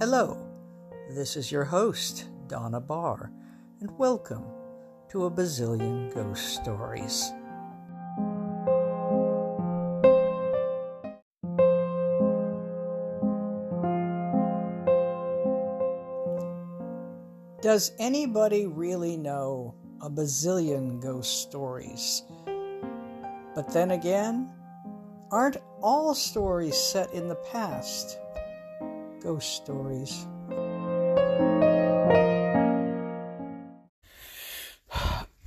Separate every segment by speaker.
Speaker 1: Hello, this is your host, Donna Barr, and welcome to a bazillion ghost stories. Does anybody really know a bazillion ghost stories? But then again, aren't all stories set in the past ghost stories?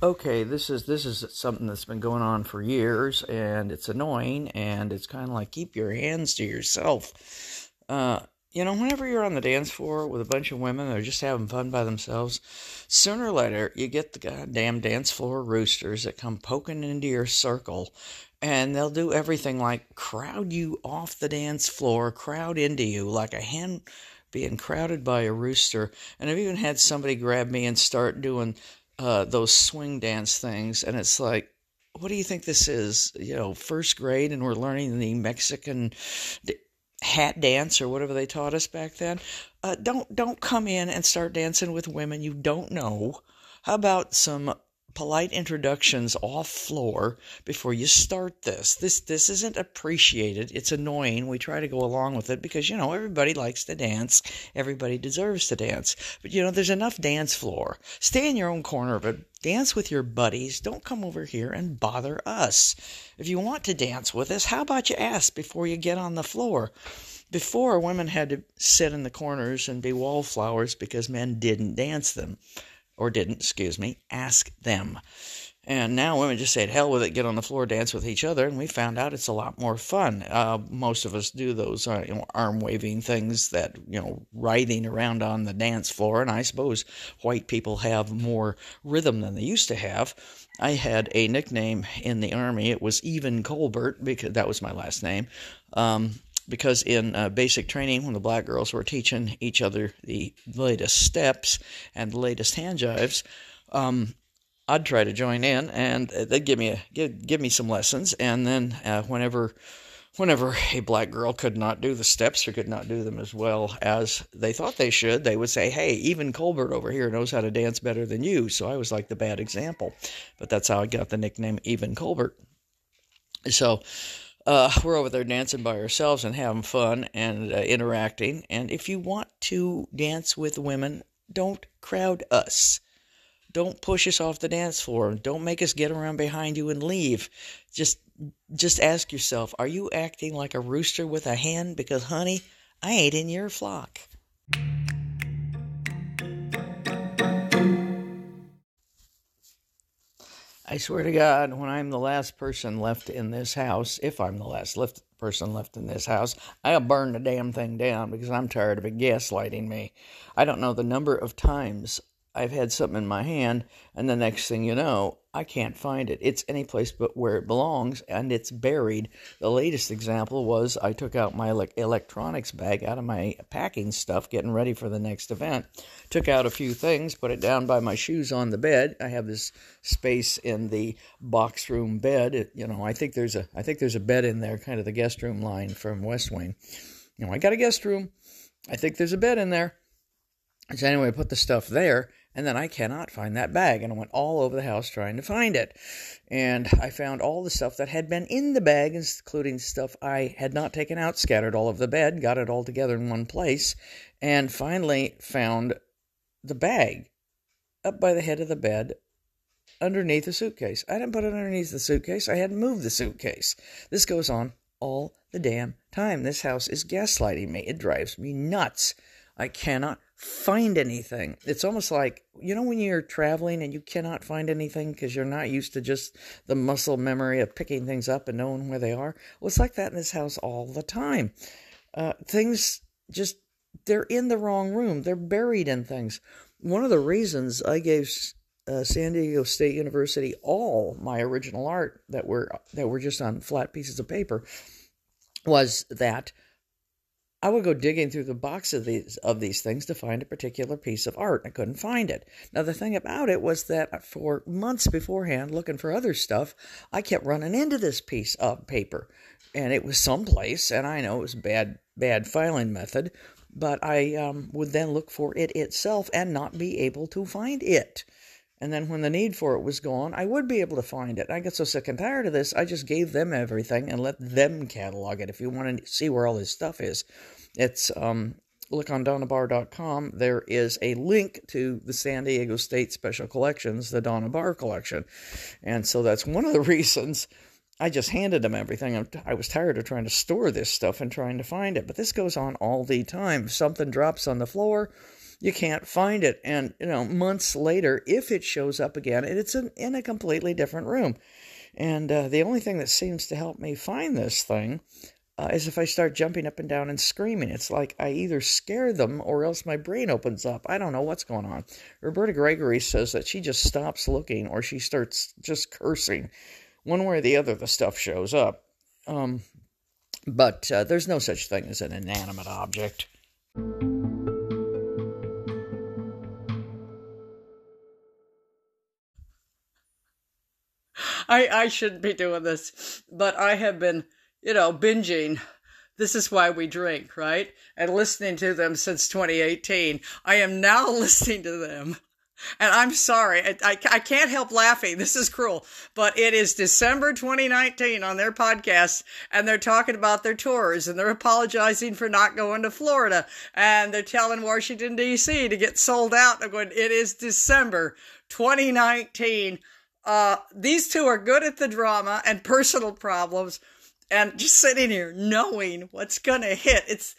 Speaker 1: okay, this is this is something that's been going on for years, and it's annoying, and it's kind of like keep your hands to yourself. Uh, you know, whenever you're on the dance floor with a bunch of women that are just having fun by themselves, sooner or later you get the goddamn dance floor roosters that come poking into your circle and they'll do everything like crowd you off the dance floor, crowd into you like a hen being crowded by a rooster. And I've even had somebody grab me and start doing uh, those swing dance things, and it's like, what do you think this is? You know, first grade, and we're learning the Mexican hat dance or whatever they taught us back then. Uh, don't don't come in and start dancing with women you don't know. How about some polite introductions off floor before you start this. This this isn't appreciated. It's annoying. We try to go along with it because you know everybody likes to dance. Everybody deserves to dance. But you know there's enough dance floor. Stay in your own corner of it. Dance with your buddies. Don't come over here and bother us. If you want to dance with us, how about you ask before you get on the floor? Before women had to sit in the corners and be wallflowers because men didn't dance them or didn't, excuse me, ask them. And now women just say, hell with it, get on the floor, dance with each other. And we found out it's a lot more fun. Uh, most of us do those uh, you know, arm waving things that, you know, writhing around on the dance floor. And I suppose white people have more rhythm than they used to have. I had a nickname in the army. It was Even Colbert, because that was my last name. Um, because in uh, basic training, when the black girls were teaching each other the latest steps and the latest hand jives, um, I'd try to join in, and they'd give me a, give, give me some lessons. And then uh, whenever whenever a black girl could not do the steps or could not do them as well as they thought they should, they would say, "Hey, even Colbert over here knows how to dance better than you." So I was like the bad example, but that's how I got the nickname Even Colbert. So uh, we're over there dancing by ourselves and having fun and uh, interacting. And if you want to dance with women, don't crowd us. Don't push us off the dance floor. Don't make us get around behind you and leave. Just just ask yourself, are you acting like a rooster with a hen? Because honey, I ain't in your flock. I swear to God, when I'm the last person left in this house, if I'm the last left person left in this house, I'll burn the damn thing down because I'm tired of it gaslighting me. I don't know the number of times I've had something in my hand, and the next thing you know, I can't find it. It's any place but where it belongs, and it's buried. The latest example was I took out my electronics bag out of my packing stuff, getting ready for the next event. Took out a few things, put it down by my shoes on the bed. I have this space in the box room bed. It, you know, I think there's a I think there's a bed in there, kind of the guest room line from West Wing. You know, I got a guest room. I think there's a bed in there. So anyway, I put the stuff there and then I cannot find that bag. And I went all over the house trying to find it. And I found all the stuff that had been in the bag, including stuff I had not taken out, scattered all over the bed, got it all together in one place, and finally found the bag up by the head of the bed underneath the suitcase. I didn't put it underneath the suitcase, I hadn't moved the suitcase. This goes on all the damn time. This house is gaslighting me. It drives me nuts. I cannot find anything. It's almost like, you know, when you're traveling and you cannot find anything because you're not used to just the muscle memory of picking things up and knowing where they are. Well, it's like that in this house all the time. Uh, things just, they're in the wrong room, they're buried in things. One of the reasons I gave uh, San Diego State University all my original art that were that were just on flat pieces of paper was that I would go digging through the box of these of these things to find a particular piece of art. I couldn't find it. Now the thing about it was that for months beforehand, looking for other stuff, I kept running into this piece of paper, and it was someplace. And I know it was bad bad filing method, but I um, would then look for it itself and not be able to find it. And then when the need for it was gone, I would be able to find it. I got so sick and tired of this, I just gave them everything and let them catalog it. If you want to see where all this stuff is, it's um, look on donnabarr.com. There is a link to the San Diego State Special Collections, the Donna Barr collection. And so that's one of the reasons I just handed them everything. I was tired of trying to store this stuff and trying to find it. But this goes on all the time. Something drops on the floor, you can't find it. And, you know, months later, if it shows up again, it's in, in a completely different room. And uh, the only thing that seems to help me find this thing uh, is if I start jumping up and down and screaming. It's like I either scare them or else my brain opens up. I don't know what's going on. Roberta Gregory says that she just stops looking or she starts just cursing. One way or the other, the stuff shows up. Um, but uh, there's no such thing as an inanimate object.
Speaker 2: I, I shouldn't be doing this, but I have been, you know, binging. This is why we drink, right? And listening to them since 2018. I am now listening to them. And I'm sorry, I, I, I, can't help laughing. This is cruel, but it is December 2019 on their podcast, and they're talking about their tours, and they're apologizing for not going to Florida, and they're telling Washington, D.C. to get sold out. I'm going, it is December 2019 uh, these two are good at the drama and personal problems, and just sitting here knowing what's gonna hit. It's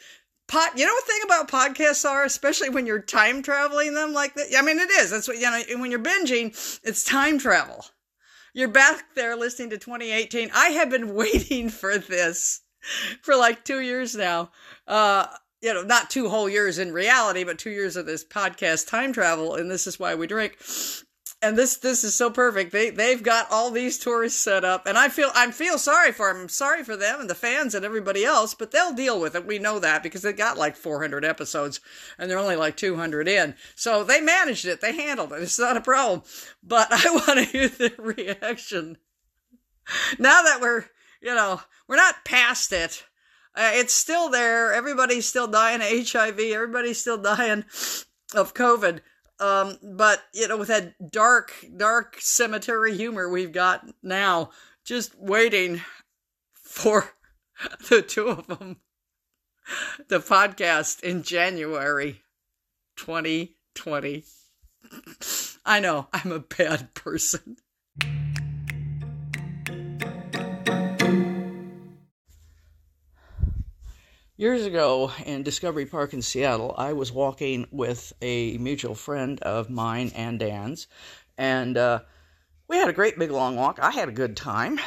Speaker 2: pot. You know what thing about podcasts are, especially when you're time traveling them like that. I mean, it is. That's what you know. When you're binging, it's time travel. You're back there listening to 2018. I have been waiting for this for like two years now. Uh, you know, not two whole years in reality, but two years of this podcast time travel, and this is why we drink and this this is so perfect. They they've got all these tours set up, and I feel I feel sorry for them. Sorry for them and the fans and everybody else, but they'll deal with it. We know that because they got like 400 episodes, and they're only like 200 in, so they managed it. They handled it. It's not a problem. But I want to hear their reaction now that we're you know we're not past it. Uh, it's still there. Everybody's still dying of HIV. Everybody's still dying of COVID um, but you know, with that dark, dark cemetery humor we've got now, just waiting for the two of them, the podcast in January 2020. I know I'm a bad person.
Speaker 1: Years ago in Discovery Park in Seattle, I was walking with a mutual friend of mine and Dan's, and uh, we had a great big long walk. I had a good time.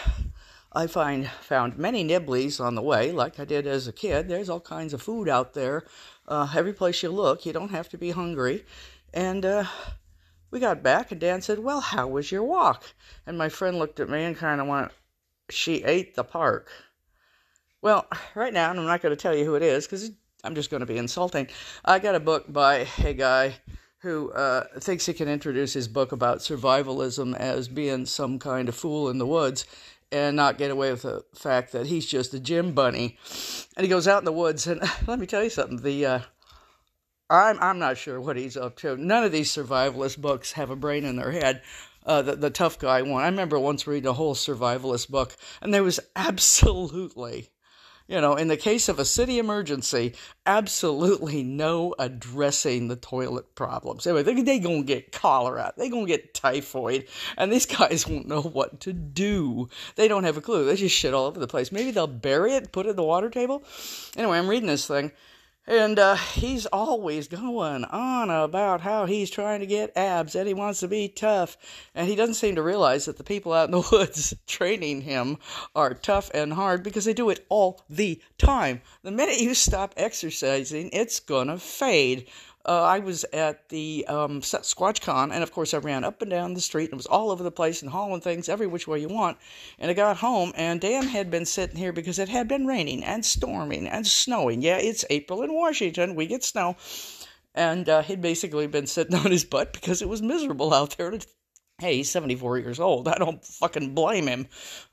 Speaker 1: I find found many nibblies on the way, like I did as a kid. There's all kinds of food out there. Uh, every place you look, you don't have to be hungry. And uh, we got back, and Dan said, "Well, how was your walk?" And my friend looked at me and kind of went, "She ate the park." Well, right now, and I'm not going to tell you who it is because I'm just going to be insulting. I got a book by a guy who uh, thinks he can introduce his book about survivalism as being some kind of fool in the woods and not get away with the fact that he's just a gym bunny. And he goes out in the woods, and let me tell you something. The uh, I'm I'm not sure what he's up to. None of these survivalist books have a brain in their head. Uh, the, the tough guy one. I remember once reading a whole survivalist book, and there was absolutely you know, in the case of a city emergency, absolutely no addressing the toilet problems. Anyway, they they gonna get cholera, they're gonna get typhoid, and these guys won't know what to do. They don't have a clue. They just shit all over the place. Maybe they'll bury it, put it in the water table. Anyway, I'm reading this thing, and uh, he's always going on about how he's trying to get abs and he wants to be tough. And he doesn't seem to realize that the people out in the woods training him are tough and hard because they do it all the time. The minute you stop exercising, it's going to fade uh, I was at the um, SquatchCon, and of course I ran up and down the street, and it was all over the place and hauling things every which way you want. And I got home, and Dan had been sitting here because it had been raining and storming and snowing. Yeah, it's April in Washington; we get snow. And uh, he'd basically been sitting on his butt because it was miserable out there Hey, he's 74 years old. I don't fucking blame him.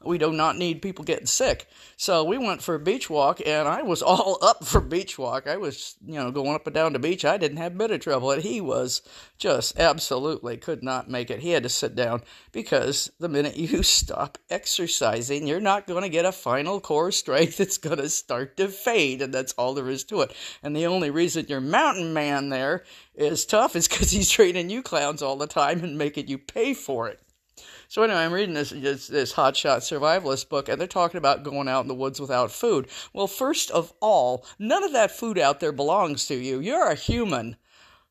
Speaker 1: We do not need people getting sick. So we went for a beach walk, and I was all up for beach walk. I was, you know, going up and down the beach. I didn't have a bit of trouble. And he was just absolutely could not make it. He had to sit down because the minute you stop exercising, you're not going to get a final core strength. It's going to start to fade, and that's all there is to it. And the only reason you're mountain man there is tough is because he's training you clowns all the time and making you pay for it. So anyway, I'm reading this, this this hotshot survivalist book, and they're talking about going out in the woods without food. Well, first of all, none of that food out there belongs to you. You're a human,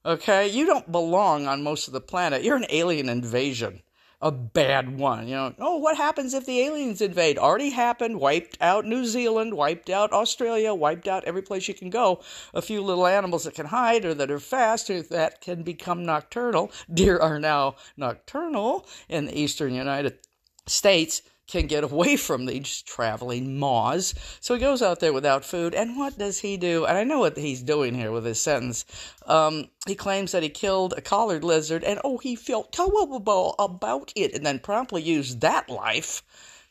Speaker 1: okay? You don't belong on most of the planet. You're an alien invasion a bad one. You know, oh, what happens if the aliens invade? Already happened, wiped out New Zealand, wiped out Australia, wiped out every place you can go. A few little animals that can hide or that are fast or that can become nocturnal. Deer are now nocturnal in the eastern United States can get away from these traveling maws. So he goes out there without food, and what does he do? And I know what he's doing here with his sentence. Um, he claims that he killed a collared lizard, and oh, he felt terrible about it, and then promptly used that life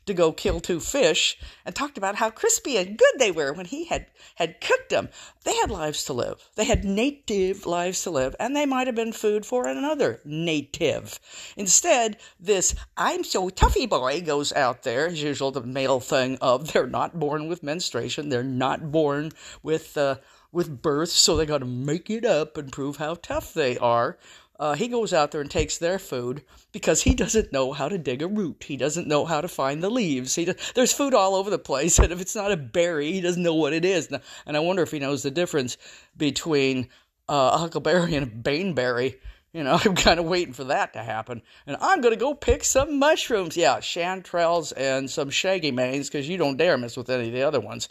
Speaker 1: to go kill two fish and talked about how crispy and good they were when he had, had cooked them. They had lives to live. They had native lives to live, and they might have been food for another native. Instead, this I'm so toughy boy goes out there, as usual, the male thing of they're not born with menstruation, they're not born with. Uh, with birth, so they got to make it up and prove how tough they are. Uh, he goes out there and takes their food because he doesn't know how to dig a root. He doesn't know how to find the leaves. He does, there's food all over the place, and if it's not a berry, he doesn't know what it is. And I wonder if he knows the difference between uh, a huckleberry and a baneberry. You know, I'm kind of waiting for that to happen. And I'm going to go pick some mushrooms. Yeah, chanterelles and some shaggy manes because you don't dare mess with any of the other ones.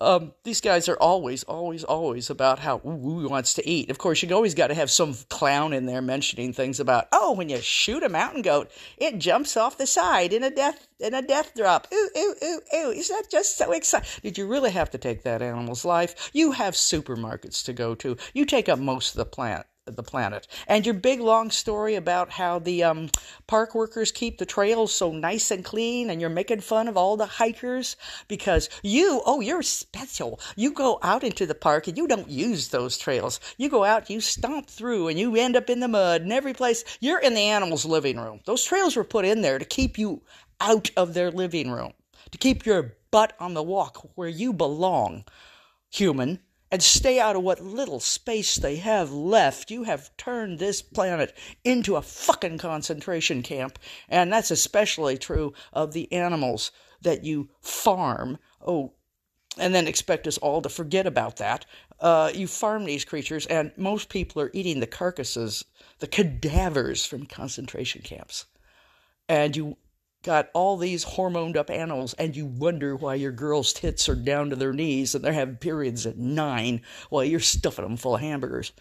Speaker 1: Um, these guys are always, always, always about how ooh, he wants to eat. Of course, you've always got to have some clown in there mentioning things about, oh, when you shoot a mountain goat, it jumps off the side in a death in a death drop. Ooh, ooh, ooh, ooh! Is that just so exciting? Did you really have to take that animal's life? You have supermarkets to go to. You take up most of the plant the planet. And your big long story about how the um, park workers keep the trails so nice and clean, and you're making fun of all the hikers because you, oh, you're special. You go out into the park and you don't use those trails. You go out, you stomp through, and you end up in the mud and every place. You're in the animal's living room. Those trails were put in there to keep you out of their living room, to keep your butt on the walk where you belong, human and stay out of what little space they have left. You have turned this planet into a fucking concentration camp, and that's especially true of the animals that you farm. Oh, and then expect us all to forget about that. Uh, you farm these creatures, and most people are eating the carcasses, the cadavers from concentration camps. And you got all these hormoned up animals and you wonder why your girl's tits are down to their knees and they're having periods at nine while you're stuffing them full of hamburgers.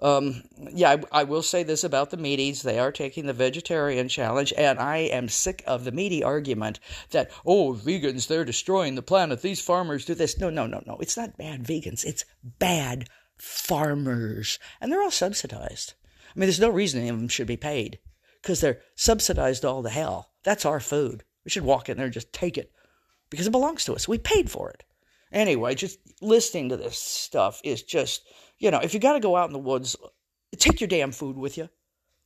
Speaker 1: Um, yeah, I, I, will say this about the meaties. They are taking the vegetarian challenge, and I am sick of the meaty argument that, oh, vegans, they're destroying the planet. These farmers do this. No, no, no, no. It's not bad vegans. It's bad farmers. And they're all subsidized. I mean, there's no reason any of them should be paid because they're subsidized all the hell. That's our food. We should walk in there and just take it because it belongs to us. We paid for it. Anyway, just listening to this stuff is just, you know, if you got to go out in the woods, take your damn food with you.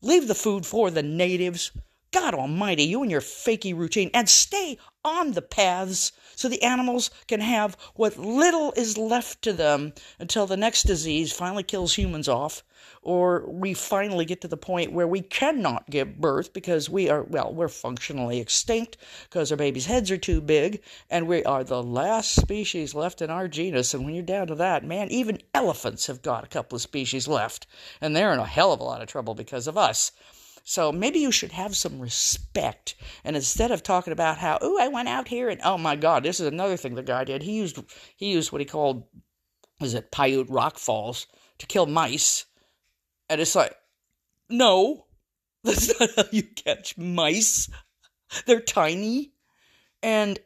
Speaker 1: Leave the food for the natives. God almighty, you and your fakey routine, and stay on the paths so the animals can have what little is left to them until the next disease finally kills humans off or we finally get to the point where we cannot give birth because we are, well, we're functionally extinct because our babies' heads are too big, and we are the last species left in our genus. And when you're down to that, man, even elephants have got a couple of species left, and they're in a hell of a lot of trouble because of us. So maybe you should have some respect. And instead of talking about how, oh, I went out here and oh my God, this is another thing the guy did. He used he used what he called was it Paiute rock falls to kill mice. And it's like, no, that's not how you catch mice. They're tiny. And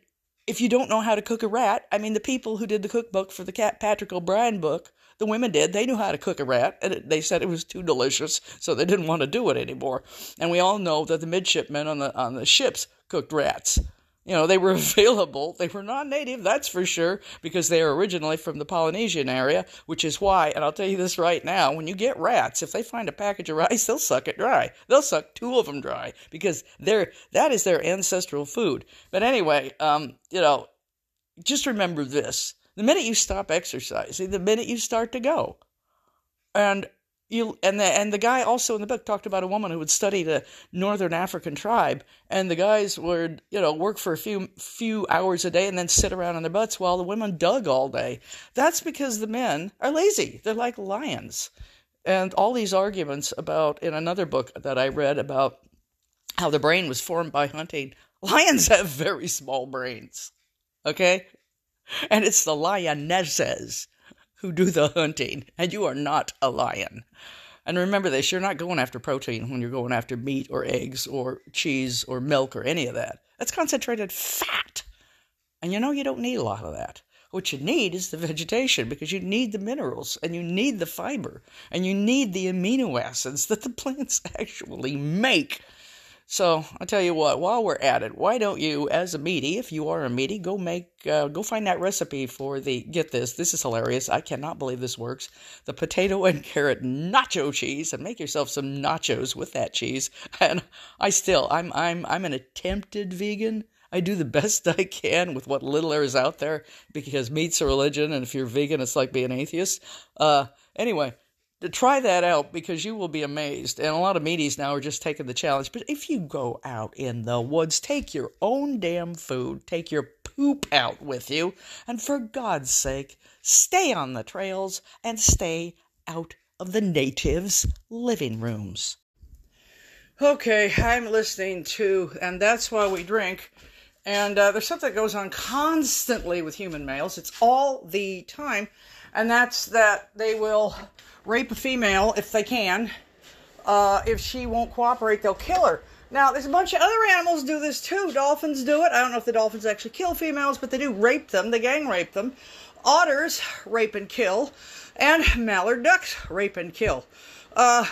Speaker 3: if you don't know how to cook a rat, I mean, the people who did the cookbook for the Patrick O'Brian book, the women did. They knew how to cook a rat, and they said it was too delicious, so they didn't want to do it anymore. And we all know that the midshipmen on the on the ships cooked rats. You know, they were available. They were non native, that's for sure, because they are originally from the Polynesian area, which is why, and I'll tell you this right now when you get rats, if they find a package of rice, they'll suck it dry. They'll suck two of them dry because they're, that is their ancestral food. But anyway, um, you know, just remember this the minute you stop exercising, the minute you start to go, and you and the and the guy also in the book talked about a woman who would study the northern African tribe, and the guys would you know work for a few few hours a day and then sit around on their butts while the women dug all day. That's because the men are lazy. They're like lions, and all these arguments about in another book that I read about how the brain was formed by hunting. Lions have very small brains, okay, and it's the lionesses who do the hunting, and you are not a lion. And remember this you're not going after protein when you're going after meat or eggs or cheese or milk or any of that. That's concentrated fat. And you know you don't need a lot of that. What you need is the vegetation because you need the minerals and you need the fiber and you need the amino acids that the plants actually make so I'll tell you what, while we're at it, why don't you, as a meaty, if you are a meaty, go make, uh, go find that recipe for the. Get this, this is hilarious. I cannot believe this works. The potato and carrot nacho cheese, and make yourself some nachos with that cheese. And I still, I'm, I'm, I'm an attempted vegan. I do the best I can with what little there is out there because meat's a religion, and if you're vegan, it's like being atheist. Uh, anyway, to try that out because you will be amazed. And a lot of meaties now are just taking the challenge. But if you go out in the woods, take your own damn food, take your poop out with you, and for God's sake, stay on the trails and stay out of the natives' living rooms.
Speaker 1: Okay, I'm listening to, and that's why we drink. And uh, there's something that goes on constantly with human males. It's all the time, and that's that they will rape a female if they can. Uh, if she won't cooperate, they'll kill her. Now, there's a bunch of other animals do this too. Dolphins do it. I don't know if the dolphins actually kill females, but they do rape them. They gang rape them. Otters rape and kill, and mallard ducks rape and kill. Uh,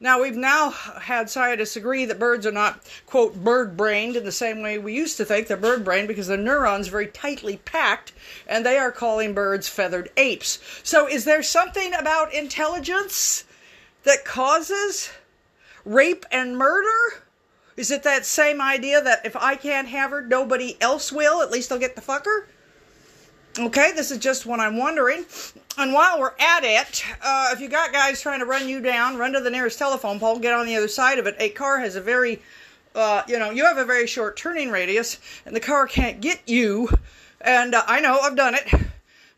Speaker 1: now, we've now had scientists agree that birds are not, quote, bird brained in the same way we used to think they're bird brained because their neurons are very tightly packed, and they are calling birds feathered apes. So, is there something about intelligence that causes rape and murder? Is it that same idea that if I can't have her, nobody else will? At least I'll get the fucker? Okay, this is just what I'm wondering. And while we're at it, uh, if you got guys trying to run you down, run to the nearest telephone pole, get on the other side of it. A car has a very, uh, you know, you have a very short turning radius, and the car can't get you. And uh, I know, I've done it.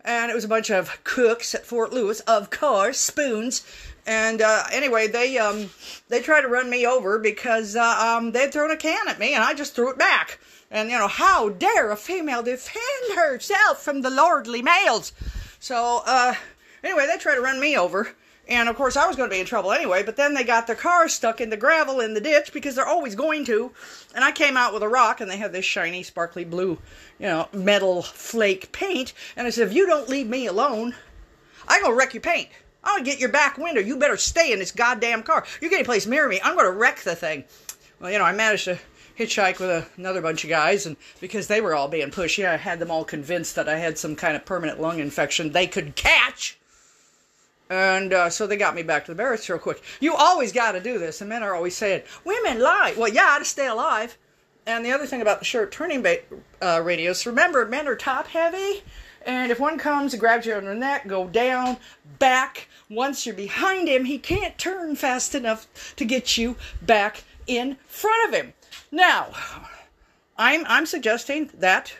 Speaker 1: And it was a bunch of cooks at Fort Lewis, of course, spoons. And uh, anyway, they um, they tried to run me over because uh, um, they'd thrown a can at me, and I just threw it back. And, you know, how dare a female defend herself from the lordly males? So, uh, anyway, they tried to run me over. And of course, I was going to be in trouble anyway, but then they got their car stuck in the gravel in the ditch because they're always going to. And I came out with a rock, and they had this shiny, sparkly blue, you know, metal flake paint. And I said, if you don't leave me alone, I'm going to wreck your paint. I'm going to get your back window. You better stay in this goddamn car. You get any place near me, I'm going to wreck the thing. Well, you know, I managed to hitchhike with a, another bunch of guys, and because they were all being pushy, I had them all convinced that I had some kind of permanent lung infection they could catch. And uh, so they got me back to the barracks real quick. You always got to do this, and men are always saying, "Women lie." Well, yeah, to stay alive. And the other thing about the short turning ba- uh, radius, remember, men are top heavy. And if one comes and grabs you on the neck, go down, back. Once you're behind him, he can't turn fast enough to get you back in front of him. Now, I'm I'm suggesting that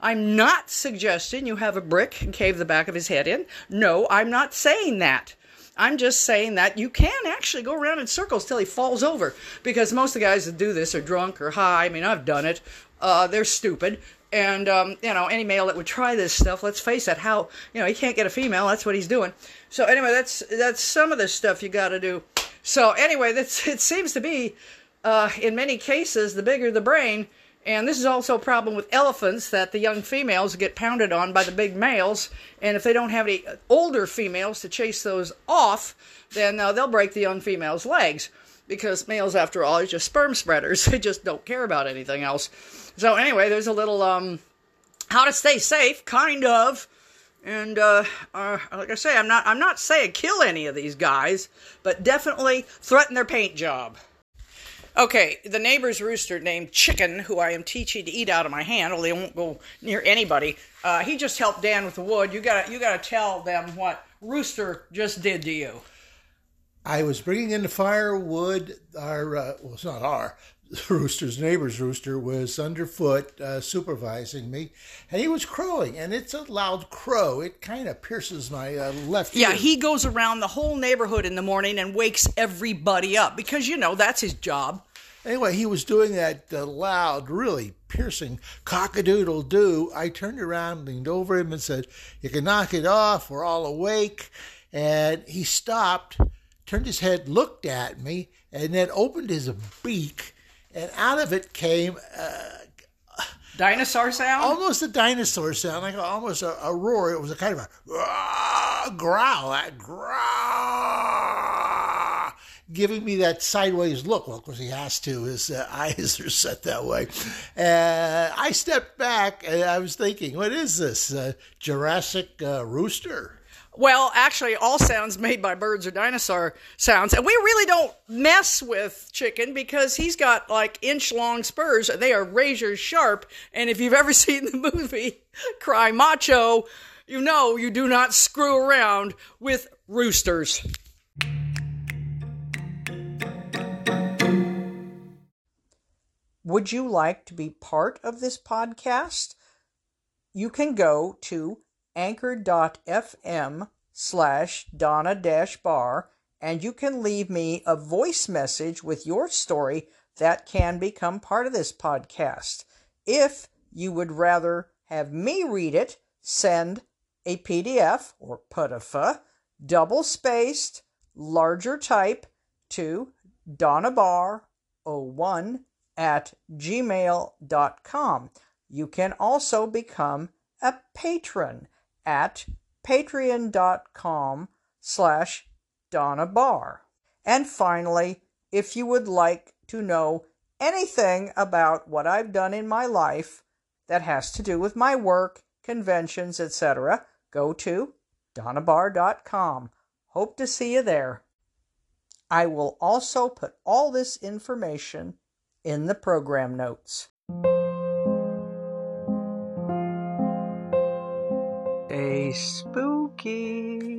Speaker 1: I'm not suggesting you have a brick and cave the back of his head in. No, I'm not saying that. I'm just saying that you can actually go around in circles till he falls over because most of the guys that do this are drunk or high. I mean, I've done it. Uh, they're stupid. And um, you know, any male that would try this stuff, let's face it, how you know he can't get a female. That's what he's doing. So anyway, that's that's some of the stuff you got to do. So anyway, that's it seems to be uh, in many cases, the bigger the brain, And this is also a problem with elephants that the young females get pounded on by the big males. And if they don't have any older females to chase those off, then uh, they'll break the young female's legs. Because males, after all, are just sperm spreaders. They just don't care about anything else. So, anyway, there's a little um, how to stay safe, kind of. And uh, uh, like I say, I'm not I'm not saying kill any of these guys, but definitely threaten their paint job. Okay, the neighbor's rooster named Chicken, who I am teaching to eat out of my hand, although only won't go near anybody. Uh, he just helped Dan with the wood. You got you got to tell them what Rooster just did to you.
Speaker 4: I was bringing in the firewood. Our uh, well, it's not our rooster's neighbor's rooster was underfoot uh, supervising me, and he was crowing, and it's a loud crow. It kind of pierces my uh, left. Ear.
Speaker 1: Yeah,
Speaker 4: ear.
Speaker 1: he goes around the whole neighborhood in the morning and wakes everybody up because you know that's his job.
Speaker 4: Anyway, he was doing that uh, loud, really piercing cock-a-doodle doo. I turned around, leaned over him, and said, "You can knock it off. We're all awake." And he stopped, turned his head, looked at me, and then opened his beak, and out of it came uh,
Speaker 1: Dinosaur sound?
Speaker 4: almost a dinosaur sound, like almost a, a roar. It was a kind of a growl, that growl, giving me that sideways look. Well, of course, he has to. His uh, eyes are set that way. Uh, I stepped back and I was thinking, what is this? Uh, Jurassic uh, rooster?
Speaker 1: Well, actually, all sounds made by birds are dinosaur sounds. And we really don't mess with Chicken because he's got like inch long spurs. They are razor sharp. And if you've ever seen the movie Cry Macho, you know you do not screw around with roosters. Would you like to be part of this podcast? You can go to anchor.fm slash Donna dash Barr and you can leave me a voice message with your story that can become part of this podcast. If you would rather have me read it, send a PDF or PDF, double spaced, larger type to donnabarr01 at gmail.com. You can also become a patron at patreon.com slash Donna Barr. And finally, if you would like to know anything about what I've done in my life that has to do with my work, conventions, etc., go to donnabarr.com. Hope to see you there. I will also put all this information in the program notes. Spooky